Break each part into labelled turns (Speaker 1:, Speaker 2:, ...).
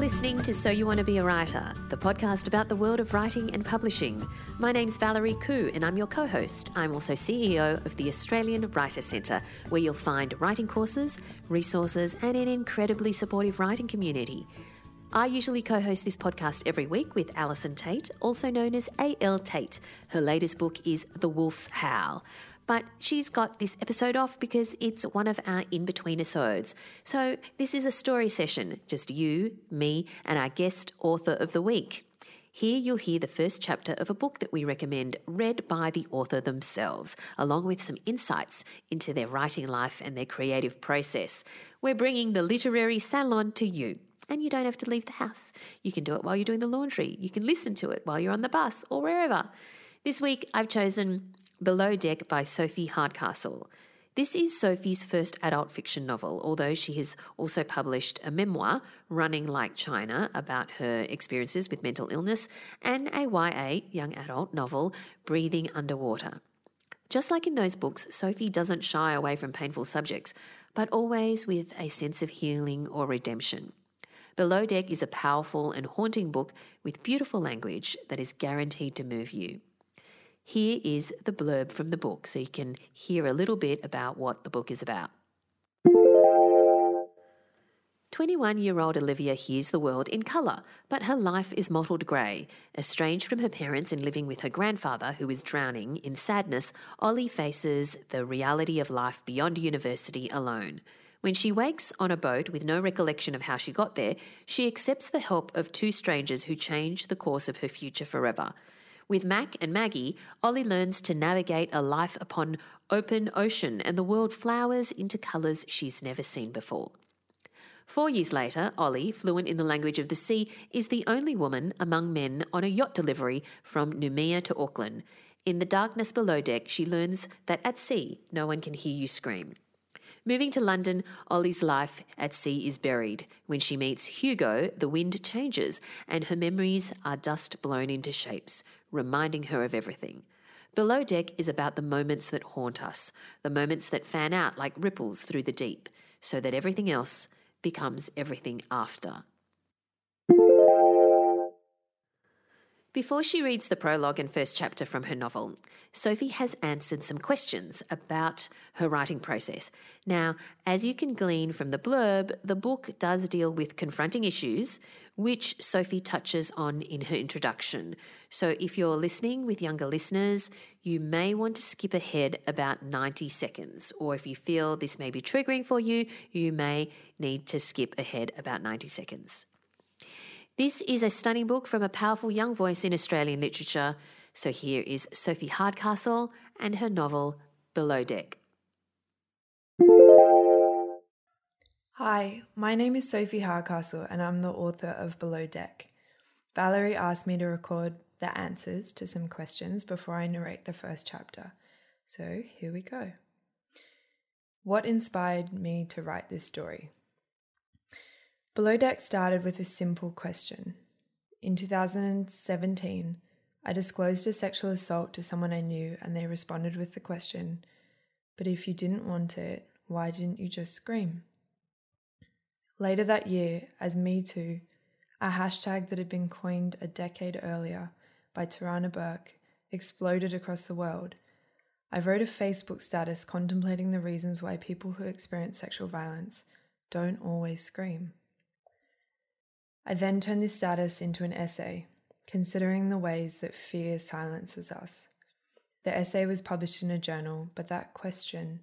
Speaker 1: listening to So You Want to Be a Writer, the podcast about the world of writing and publishing. My name's Valerie Khoo, and I'm your co host. I'm also CEO of the Australian Writer Centre, where you'll find writing courses, resources, and an incredibly supportive writing community. I usually co host this podcast every week with Alison Tate, also known as A.L. Tate. Her latest book is The Wolf's Howl but she's got this episode off because it's one of our in between episodes. So this is a story session, just you, me, and our guest author of the week. Here you'll hear the first chapter of a book that we recommend read by the author themselves, along with some insights into their writing life and their creative process. We're bringing the literary salon to you. And you don't have to leave the house. You can do it while you're doing the laundry. You can listen to it while you're on the bus or wherever. This week, I've chosen Below Deck by Sophie Hardcastle. This is Sophie's first adult fiction novel, although she has also published a memoir, Running Like China, about her experiences with mental illness, and a YA, young adult novel, Breathing Underwater. Just like in those books, Sophie doesn't shy away from painful subjects, but always with a sense of healing or redemption. Below Deck is a powerful and haunting book with beautiful language that is guaranteed to move you. Here is the blurb from the book so you can hear a little bit about what the book is about. 21 year old Olivia hears the world in colour, but her life is mottled grey. Estranged from her parents and living with her grandfather, who is drowning in sadness, Ollie faces the reality of life beyond university alone. When she wakes on a boat with no recollection of how she got there, she accepts the help of two strangers who change the course of her future forever. With Mac and Maggie, Ollie learns to navigate a life upon open ocean and the world flowers into colours she's never seen before. Four years later, Ollie, fluent in the language of the sea, is the only woman among men on a yacht delivery from Noumea to Auckland. In the darkness below deck, she learns that at sea, no one can hear you scream. Moving to London, Ollie's life at sea is buried. When she meets Hugo, the wind changes and her memories are dust blown into shapes, reminding her of everything. Below Deck is about the moments that haunt us, the moments that fan out like ripples through the deep, so that everything else becomes everything after. Before she reads the prologue and first chapter from her novel, Sophie has answered some questions about her writing process. Now, as you can glean from the blurb, the book does deal with confronting issues, which Sophie touches on in her introduction. So if you're listening with younger listeners, you may want to skip ahead about 90 seconds, or if you feel this may be triggering for you, you may need to skip ahead about 90 seconds. This is a stunning book from a powerful young voice in Australian literature. So here is Sophie Hardcastle and her novel Below Deck.
Speaker 2: Hi, my name is Sophie Hardcastle and I'm the author of Below Deck. Valerie asked me to record the answers to some questions before I narrate the first chapter. So here we go. What inspired me to write this story? Below Deck started with a simple question. In 2017, I disclosed a sexual assault to someone I knew, and they responded with the question, But if you didn't want it, why didn't you just scream? Later that year, as Me Too, a hashtag that had been coined a decade earlier by Tarana Burke, exploded across the world. I wrote a Facebook status contemplating the reasons why people who experience sexual violence don't always scream. I then turned this status into an essay, considering the ways that fear silences us. The essay was published in a journal, but that question,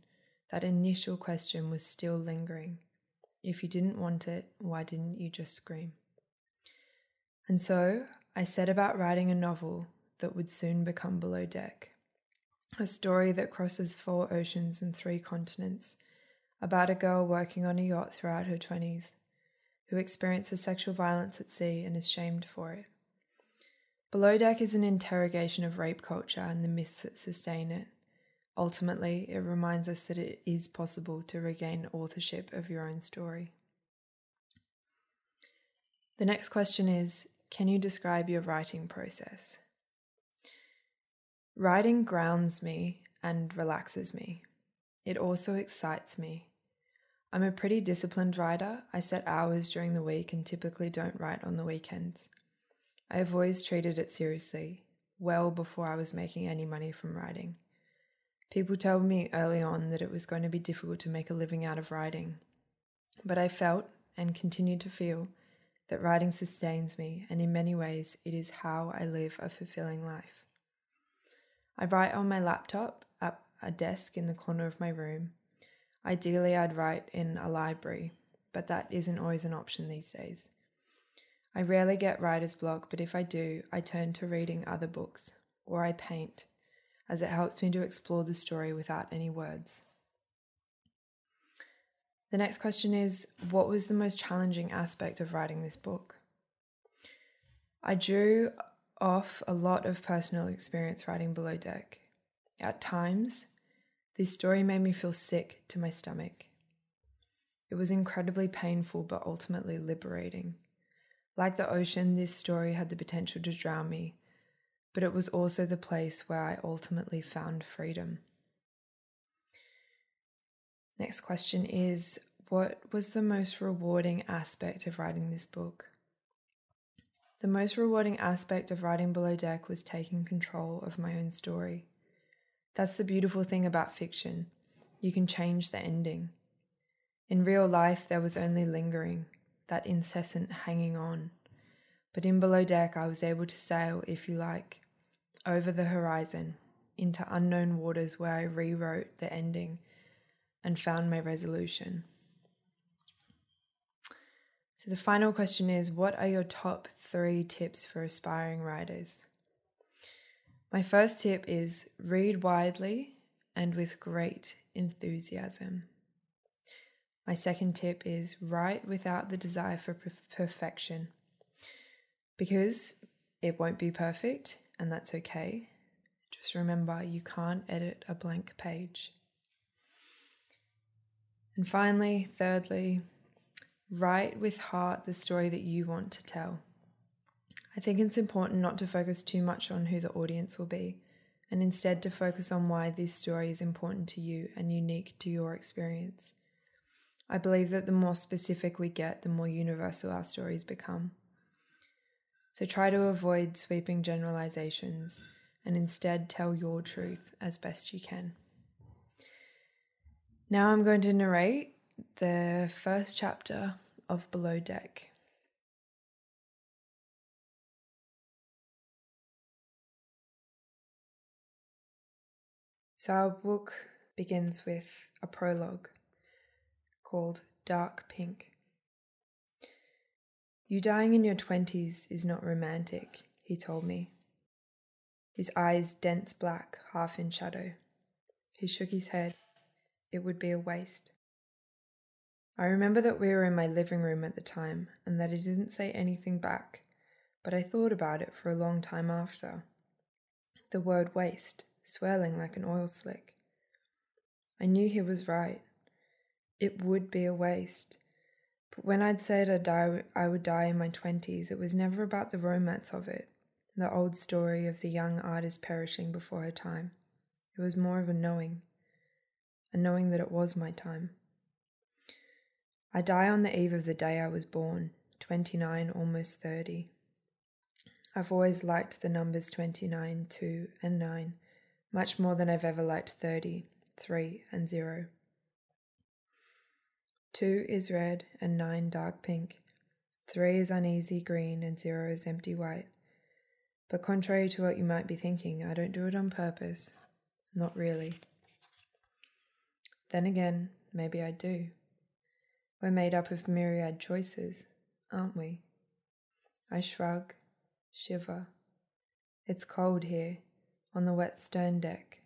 Speaker 2: that initial question, was still lingering. If you didn't want it, why didn't you just scream? And so I set about writing a novel that would soon become Below Deck. A story that crosses four oceans and three continents, about a girl working on a yacht throughout her 20s who experiences sexual violence at sea and is shamed for it. Below Deck is an interrogation of rape culture and the myths that sustain it. Ultimately, it reminds us that it is possible to regain authorship of your own story. The next question is Can you describe your writing process? Writing grounds me and relaxes me. It also excites me. I'm a pretty disciplined writer. I set hours during the week and typically don't write on the weekends. I have always treated it seriously, well before I was making any money from writing. People told me early on that it was going to be difficult to make a living out of writing, but I felt and continue to feel that writing sustains me, and in many ways, it is how I live a fulfilling life. I write on my laptop at a desk in the corner of my room. Ideally, I'd write in a library, but that isn't always an option these days. I rarely get writer's block, but if I do, I turn to reading other books or I paint, as it helps me to explore the story without any words. The next question is What was the most challenging aspect of writing this book? I drew off a lot of personal experience writing Below Deck. At times, this story made me feel sick to my stomach. It was incredibly painful but ultimately liberating. Like the ocean, this story had the potential to drown me, but it was also the place where I ultimately found freedom. Next question is What was the most rewarding aspect of writing this book? The most rewarding aspect of writing Below Deck was taking control of my own story. That's the beautiful thing about fiction. You can change the ending. In real life, there was only lingering, that incessant hanging on. But in Below Deck, I was able to sail, if you like, over the horizon into unknown waters where I rewrote the ending and found my resolution. So, the final question is What are your top three tips for aspiring writers? My first tip is read widely and with great enthusiasm. My second tip is write without the desire for perfection because it won't be perfect and that's okay. Just remember you can't edit a blank page. And finally, thirdly, write with heart the story that you want to tell. I think it's important not to focus too much on who the audience will be, and instead to focus on why this story is important to you and unique to your experience. I believe that the more specific we get, the more universal our stories become. So try to avoid sweeping generalizations and instead tell your truth as best you can. Now I'm going to narrate the first chapter of Below Deck. So, our book begins with a prologue called Dark Pink. You dying in your twenties is not romantic, he told me. His eyes dense black, half in shadow. He shook his head. It would be a waste. I remember that we were in my living room at the time and that he didn't say anything back, but I thought about it for a long time after. The word waste, swirling like an oil slick. I knew he was right. It would be a waste but when I'd said I'd die, I would die in my 20s, it was never about the romance of it, the old story of the young artist perishing before her time. It was more of a knowing, a knowing that it was my time. I die on the eve of the day I was born, 29, almost 30. I've always liked the numbers 29, 2, and 9 much more than I've ever liked 30, 3, and 0. Two is red and nine dark pink. Three is uneasy green and zero is empty white. But contrary to what you might be thinking, I don't do it on purpose. Not really. Then again, maybe I do. We're made up of myriad choices, aren't we? I shrug, shiver. It's cold here, on the wet stern deck,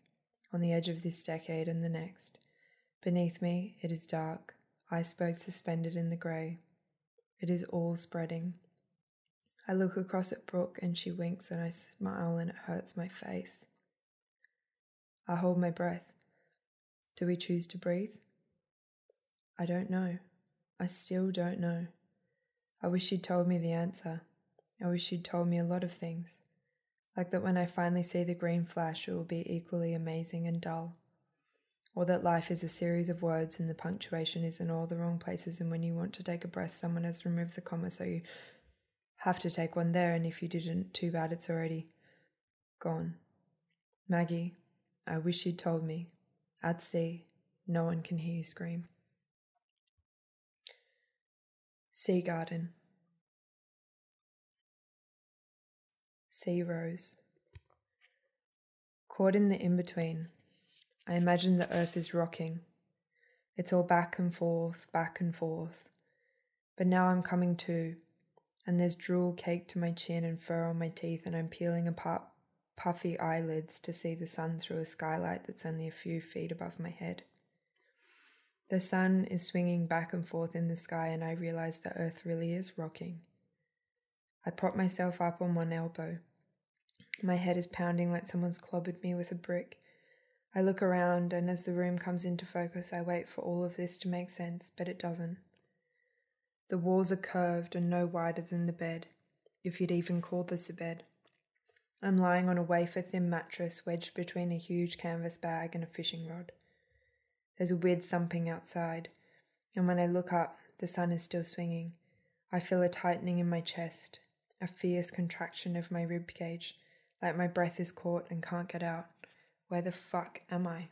Speaker 2: on the edge of this decade and the next. Beneath me, it is dark iceberg suspended in the grey. It is all spreading. I look across at Brooke and she winks and I smile and it hurts my face. I hold my breath. Do we choose to breathe? I don't know. I still don't know. I wish she'd told me the answer. I wish she'd told me a lot of things. Like that when I finally see the green flash, it will be equally amazing and dull. or that life is a series of words and the punctuation is in all the wrong places, and when you want to take a breath, someone has removed the comma, so you have to take one there, and if you didn't, too bad, it's already gone. Maggie, I wish you'd told me. At sea, no one can hear you scream. Sea garden. Sea rose. Caught in the in between, I imagine the earth is rocking. It's all back and forth, back and forth. But now I'm coming to, and there's drool caked to my chin and fur on my teeth, and I'm peeling apart puffy eyelids to see the sun through a skylight that's only a few feet above my head. The sun is swinging back and forth in the sky, and I realize the earth really is rocking. I prop myself up on one elbow. My head is pounding like someone's clobbered me with a brick. I look around, and as the room comes into focus, I wait for all of this to make sense, but it doesn't. The walls are curved and no wider than the bed, if you'd even call this a bed. I'm lying on a wafer thin mattress wedged between a huge canvas bag and a fishing rod. There's a weird thumping outside, and when I look up, the sun is still swinging. I feel a tightening in my chest, a fierce contraction of my rib cage, like my breath is caught and can't get out. Where the fuck am I?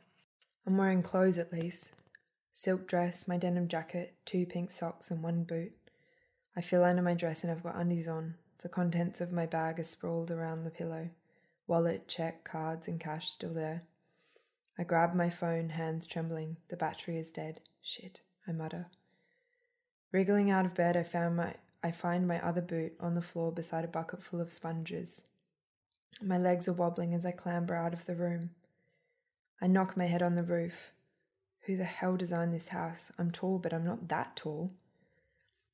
Speaker 2: I'm wearing clothes at least. Silk dress, my denim jacket, two pink socks, and one boot. I feel under my dress and I've got undies on. The contents of my bag are sprawled around the pillow. Wallet, check, cards, and cash still there. I grab my phone, hands trembling. The battery is dead. Shit, I mutter. Wriggling out of bed, I found my I find my other boot on the floor beside a bucket full of sponges. My legs are wobbling as I clamber out of the room. I knock my head on the roof. Who the hell designed this house? I'm tall, but I'm not that tall.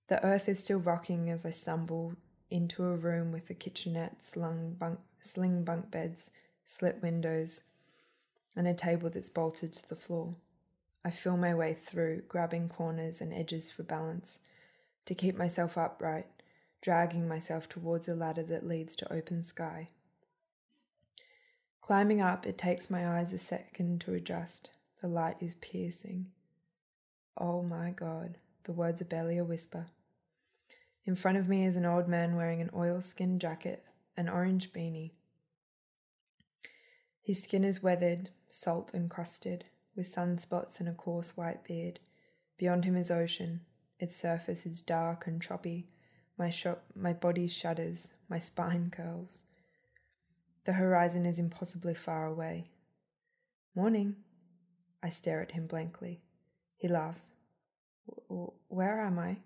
Speaker 2: The earth is still rocking as I stumble into a room with a kitchenette, slung bunk, sling bunk beds, slit windows, and a table that's bolted to the floor. I feel my way through, grabbing corners and edges for balance, to keep myself upright, dragging myself towards a ladder that leads to open sky. Climbing up, it takes my eyes a second to adjust. The light is piercing. Oh my god, the words are barely a whisper. In front of me is an old man wearing an oilskin jacket, an orange beanie. His skin is weathered, salt encrusted, with sunspots and a coarse white beard. Beyond him is ocean. Its surface is dark and choppy. My, sh- my body shudders, my spine curls. The horizon is impossibly far away. Morning. I stare at him blankly. He laughs. Where am I?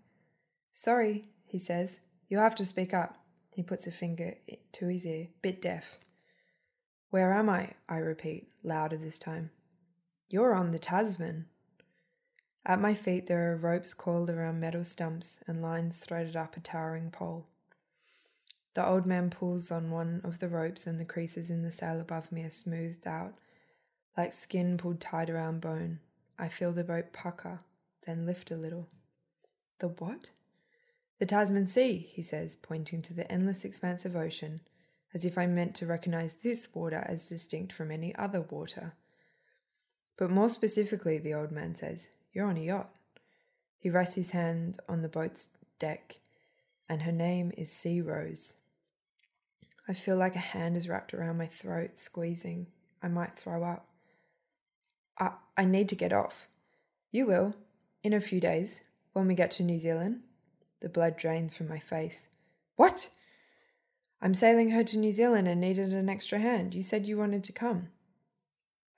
Speaker 2: Sorry, he says. You'll have to speak up. He puts a finger to his ear, bit deaf. Where am I? I repeat, louder this time. You're on the Tasman. At my feet there are ropes coiled around metal stumps and lines threaded up a towering pole. The old man pulls on one of the ropes and the creases in the sail above me are smoothed out, like skin pulled tight around bone. I feel the boat pucker, then lift a little. The what? The Tasman Sea, he says, pointing to the endless expanse of ocean, as if I meant to recognize this water as distinct from any other water. But more specifically, the old man says, You're on a yacht. He rests his hand on the boat's deck, and her name is Sea Rose. I feel like a hand is wrapped around my throat, squeezing. I might throw up. I, I need to get off. You will, in a few days, when we get to New Zealand. The blood drains from my face. What? I'm sailing her to New Zealand and needed an extra hand. You said you wanted to come.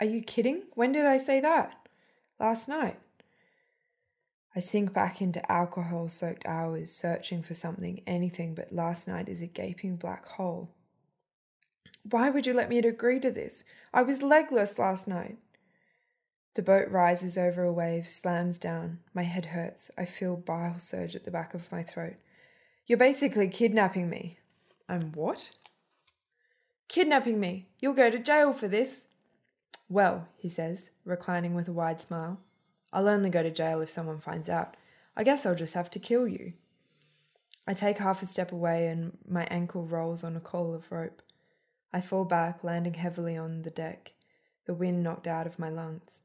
Speaker 2: Are you kidding? When did I say that? Last night. I sink back into alcohol soaked hours, searching for something, anything, but last night is a gaping black hole. Why would you let me agree to this? I was legless last night. The boat rises over a wave, slams down. My head hurts. I feel bile surge at the back of my throat. You're basically kidnapping me. I'm what? Kidnapping me. You'll go to jail for this. Well, he says, reclining with a wide smile, I'll only go to jail if someone finds out. I guess I'll just have to kill you. I take half a step away and my ankle rolls on a coil of rope. I fall back, landing heavily on the deck, the wind knocked out of my lungs.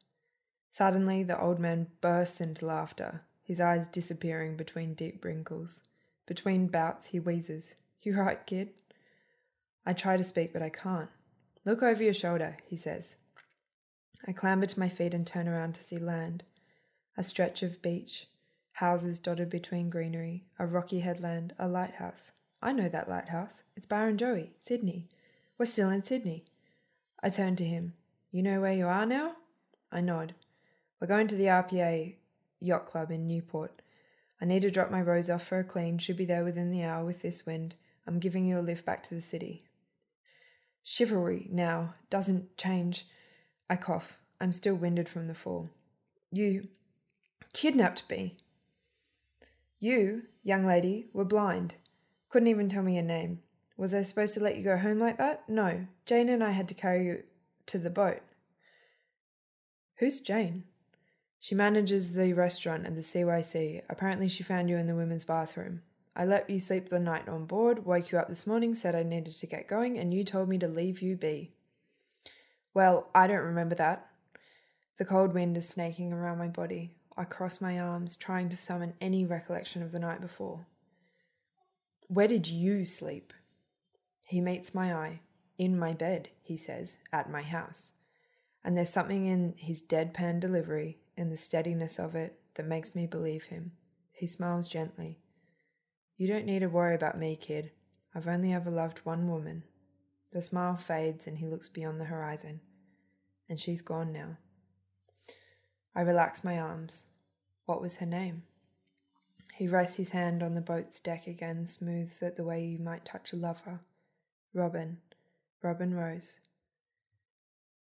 Speaker 2: Suddenly, the old man bursts into laughter, his eyes disappearing between deep wrinkles. Between bouts, he wheezes. You right, kid? I try to speak, but I can't. Look over your shoulder, he says. I clamber to my feet and turn around to see land. A stretch of beach, houses dotted between greenery, a rocky headland, a lighthouse. I know that lighthouse. It's Barrenjoey, Sydney. We're still in Sydney. I turn to him. You know where you are now? I nod. We're going to the RPA Yacht Club in Newport. I need to drop my rose off for a clean, should be there within the hour with this wind. I'm giving you a lift back to the city. Chivalry now doesn't change. I cough. I'm still winded from the fall. You kidnapped me. You, young lady, were blind. Couldn't even tell me your name. Was I supposed to let you go home like that? No. Jane and I had to carry you to the boat. Who's Jane? She manages the restaurant at the CYC. Apparently, she found you in the women's bathroom. I let you sleep the night on board, woke you up this morning, said I needed to get going, and you told me to leave you be. Well, I don't remember that. The cold wind is snaking around my body. I cross my arms, trying to summon any recollection of the night before. Where did you sleep? He meets my eye. In my bed, he says, at my house. And there's something in his deadpan delivery, in the steadiness of it, that makes me believe him. He smiles gently. You don't need to worry about me, kid. I've only ever loved one woman. The smile fades and he looks beyond the horizon. And she's gone now. I relax my arms. What was her name? He rests his hand on the boat's deck again, smooths it the way you might touch a lover. Robin. Robin Rose.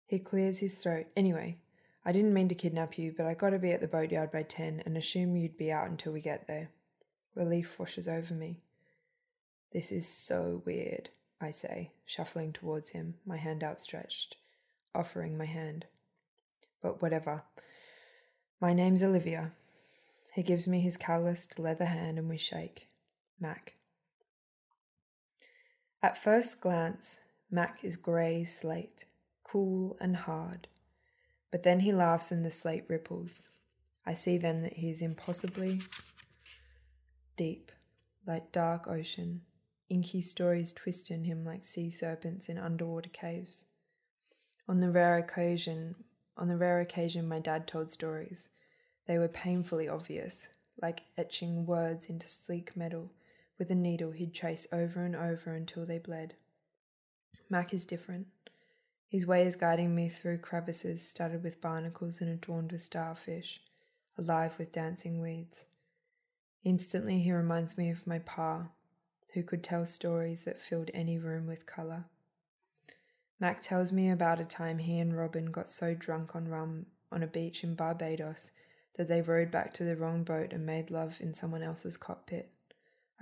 Speaker 2: He clears his throat. Anyway, I didn't mean to kidnap you, but I gotta be at the boatyard by ten and assume you'd be out until we get there. Relief washes over me. This is so weird, I say, shuffling towards him, my hand outstretched, offering my hand. But whatever. My name's Olivia. He gives me his calloused leather hand and we shake. Mac. At first glance, Mac is grey slate, cool and hard. But then he laughs and the slate ripples. I see then that he is impossibly deep, like dark ocean. Inky stories twist in him like sea serpents in underwater caves. On the rare occasion, on the rare occasion my dad told stories, they were painfully obvious, like etching words into sleek metal with a needle he'd trace over and over until they bled. Mac is different. His way is guiding me through crevices studded with barnacles and adorned with starfish, alive with dancing weeds. Instantly, he reminds me of my pa, who could tell stories that filled any room with colour. Mac tells me about a time he and Robin got so drunk on rum on a beach in Barbados that they rowed back to the wrong boat and made love in someone else's cockpit.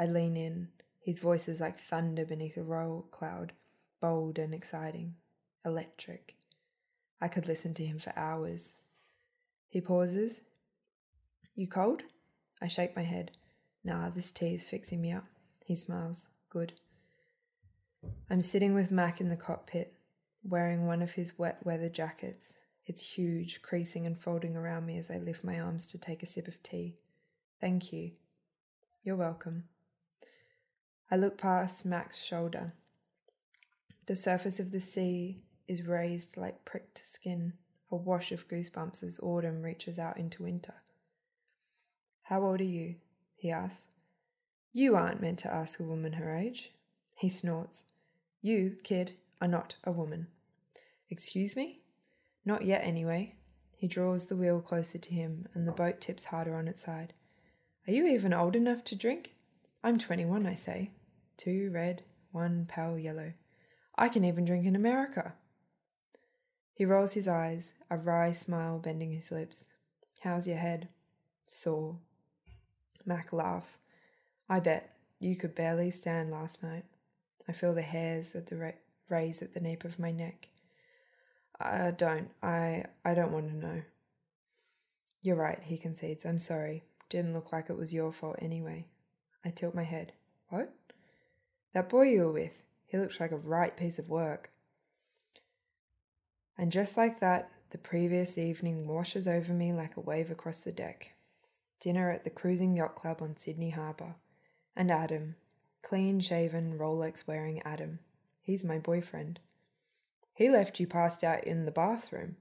Speaker 2: I lean in. His voice is like thunder beneath a roll cloud, bold and exciting, electric. I could listen to him for hours. He pauses. You cold? I shake my head. Nah, this tea is fixing me up. He smiles. Good. I'm sitting with Mac in the cockpit, wearing one of his wet weather jackets, it's huge, creasing and folding around me as I lift my arms to take a sip of tea. Thank you. You're welcome. I look past Mac's shoulder. The surface of the sea is raised like pricked skin, a wash of goosebumps as autumn reaches out into winter. How old are you? he asks. You aren't meant to ask a woman her age. He snorts. You, kid, are not a woman. Excuse me? Not yet, anyway. He draws the wheel closer to him, and the boat tips harder on its side. Are you even old enough to drink? I'm 21, I say. Two red, one pale yellow. I can even drink in America. He rolls his eyes, a wry smile bending his lips. How's your head? Sore. Mac laughs. I bet. You could barely stand last night. I feel the hairs at the ra- raise at the nape of my neck. I don't. I I don't want to know. You're right, he concedes. I'm sorry. Didn't look like it was your fault anyway. I tilt my head. What? That boy you were with. He looks like a right piece of work. And just like that, the previous evening washes over me like a wave across the deck. Dinner at the Cruising Yacht Club on Sydney Harbour. And Adam, clean shaven, Rolex wearing Adam. He's my boyfriend. He left you passed out in the bathroom.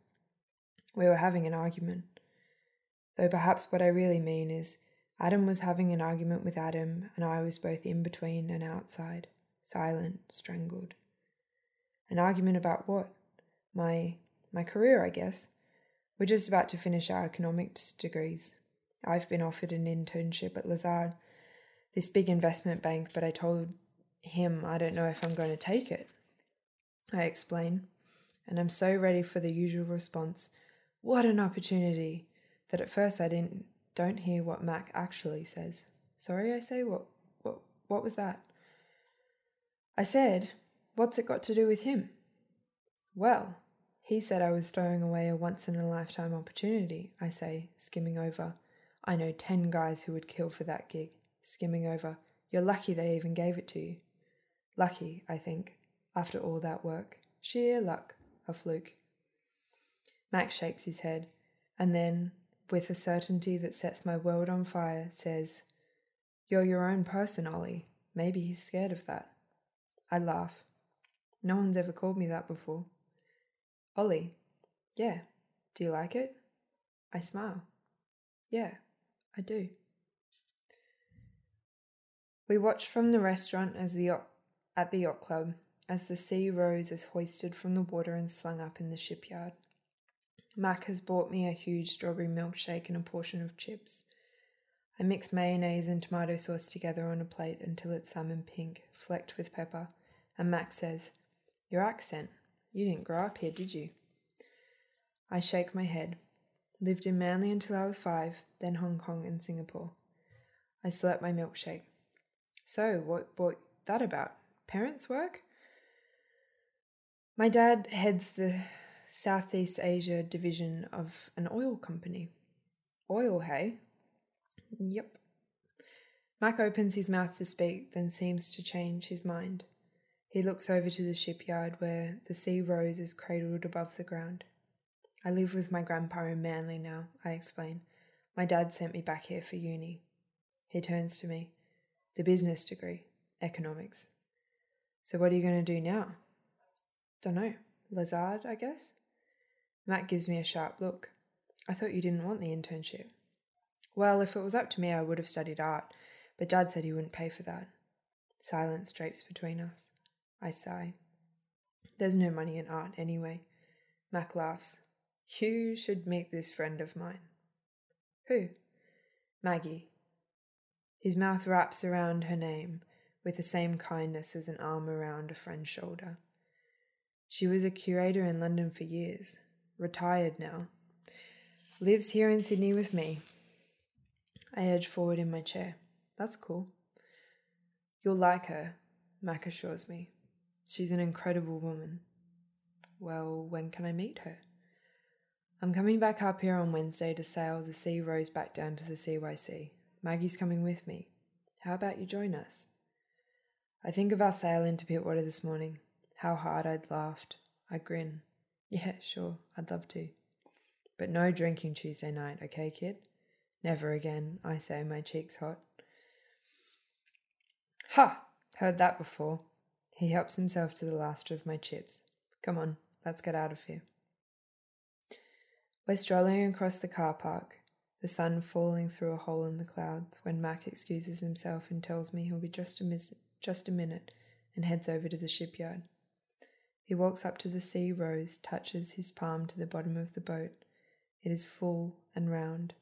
Speaker 2: We were having an argument. Though perhaps what I really mean is Adam was having an argument with Adam, and I was both in between and outside, silent, strangled. An argument about what? My my career, I guess. We're just about to finish our economics degrees. I've been offered an internship at Lazard, this big investment bank, but I told him I don't know if I'm going to take it. I explain, and I'm so ready for the usual response, what an opportunity, that at first I didn't don't hear what Mac actually says. Sorry, I say, what what what was that? I said, What's it got to do with him? Well, he said I was throwing away a once in a lifetime opportunity, I say, skimming over. I know ten guys who would kill for that gig. Skimming over. You're lucky they even gave it to you. Lucky, I think, after all that work. Sheer luck, a fluke. Mac shakes his head, and then, with a certainty that sets my world on fire, says, You're your own person, Ollie. Maybe he's scared of that. I laugh. No one's ever called me that before. Ollie. Yeah. Do you like it? I smile. Yeah, I do. We watch from the restaurant as the yacht, at the yacht club as the Sea Rose is hoisted from the water and slung up in the shipyard. Mac has bought me a huge strawberry milkshake and a portion of chips. I mix mayonnaise and tomato sauce together on a plate until it's salmon pink, flecked with pepper, and Mac says, Your accent. You didn't grow up here, did you? I shake my head. Lived in Manly until I was five, then Hong Kong and Singapore. I slurp my milkshake. So, what brought that about? Parents' work? My dad heads the Southeast Asia division of an oil company. Oil, hey? Yep. Mac opens his mouth to speak, then seems to change his mind. He looks over to the shipyard where the Sea Rose is cradled above the ground. I live with my grandpa in Manly now, I explain. My dad sent me back here for uni. He turns to me. The business degree, economics. So what are you going to do now? Dunno. Lazard, I guess? Mac gives me a sharp look. I thought you didn't want the internship. Well, if it was up to me, I would have studied art, but Dad said he wouldn't pay for that. Silence drapes between us. I sigh. There's no money in art anyway. Mac laughs. You should meet this friend of mine. Who? Maggie. His mouth wraps around her name with the same kindness as an arm around a friend's shoulder. She was a curator in London for years, retired now. Lives here in Sydney with me. I edge forward in my chair. That's cool. You'll like her, Mac assures me. She's an incredible woman. Well, when can I meet her? I'm coming back up here on Wednesday to sail the Sea Rose back down to the CYC. Maggie's coming with me. How about you join us? I think of our sailing to Pittwater this morning. How hard I'd laughed. I grin. Yeah, sure, I'd love to. But no drinking Tuesday night, okay, kid? Never again, I say, my cheeks hot. Ha! Heard that before. He helps himself to the last of my chips. Come on, let's get out of here. We're strolling across the car park, the sun falling through a hole in the clouds, when Mac excuses himself and tells me he'll be just a, mis- just a minute and heads over to the shipyard. He walks up to the sea rose, touches his palm to the bottom of the boat. It is full and round,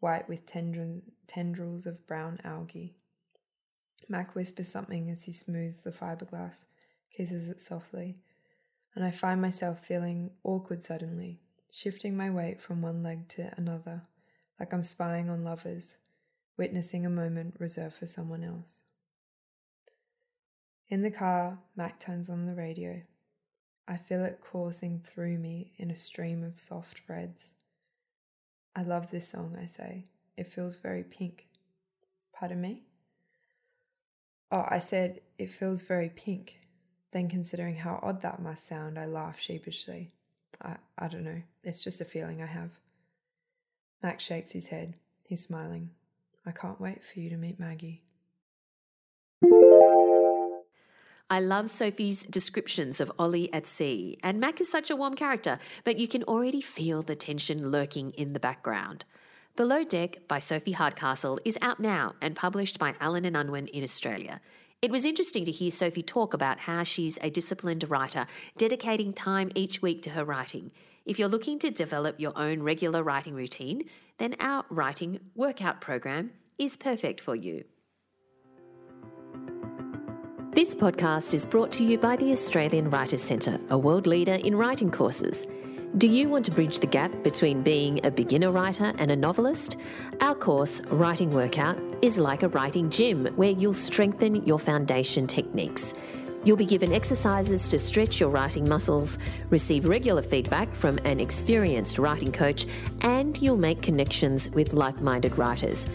Speaker 2: white with tendril- tendrils of brown algae. Mac whispers something as he smooths the fiberglass, kisses it softly, and I find myself feeling awkward suddenly, shifting my weight from one leg to another, like I'm spying on lovers, witnessing a moment reserved for someone else. In the car, Mac turns on the radio. I feel it coursing through me in a stream of soft reds. I love this song, I say. It feels very pink. Pardon me? Oh, I said it feels very pink. Then, considering how odd that must sound, I laugh sheepishly. I, I don't know. It's just a feeling I have. Mac shakes his head. He's smiling. I can't wait for you to meet Maggie.
Speaker 1: I love Sophie's descriptions of Ollie at sea, and Mac is such a warm character, but you can already feel the tension lurking in the background. Below Deck by Sophie Hardcastle is out now and published by Allen and Unwin in Australia. It was interesting to hear Sophie talk about how she's a disciplined writer, dedicating time each week to her writing. If you're looking to develop your own regular writing routine, then our writing workout program is perfect for you. This podcast is brought to you by the Australian Writers Centre, a world leader in writing courses. Do you want to bridge the gap between being a beginner writer and a novelist? Our course, Writing Workout, is like a writing gym where you'll strengthen your foundation techniques. You'll be given exercises to stretch your writing muscles, receive regular feedback from an experienced writing coach, and you'll make connections with like minded writers.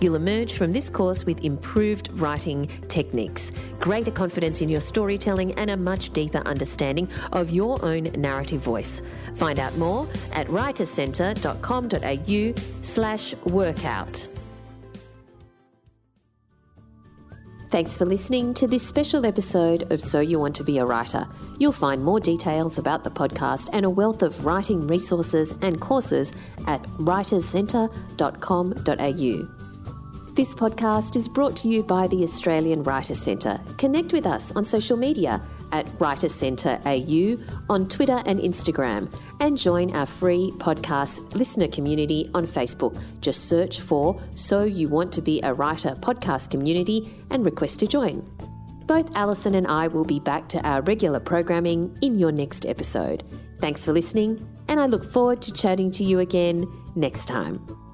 Speaker 1: You'll emerge from this course with improved writing techniques, greater confidence in your storytelling, and a much deeper understanding of your own narrative voice. Find out more at writerscentre.com.au slash workout. Thanks for listening to this special episode of So You Want to Be a Writer. You'll find more details about the podcast and a wealth of writing resources and courses at writerscentre.com.au. This podcast is brought to you by the Australian Writer Centre. Connect with us on social media at Writers Centre AU on Twitter and Instagram, and join our free podcast listener community on Facebook. Just search for So You Want to Be a Writer podcast community and request to join. Both Alison and I will be back to our regular programming in your next episode. Thanks for listening, and I look forward to chatting to you again next time.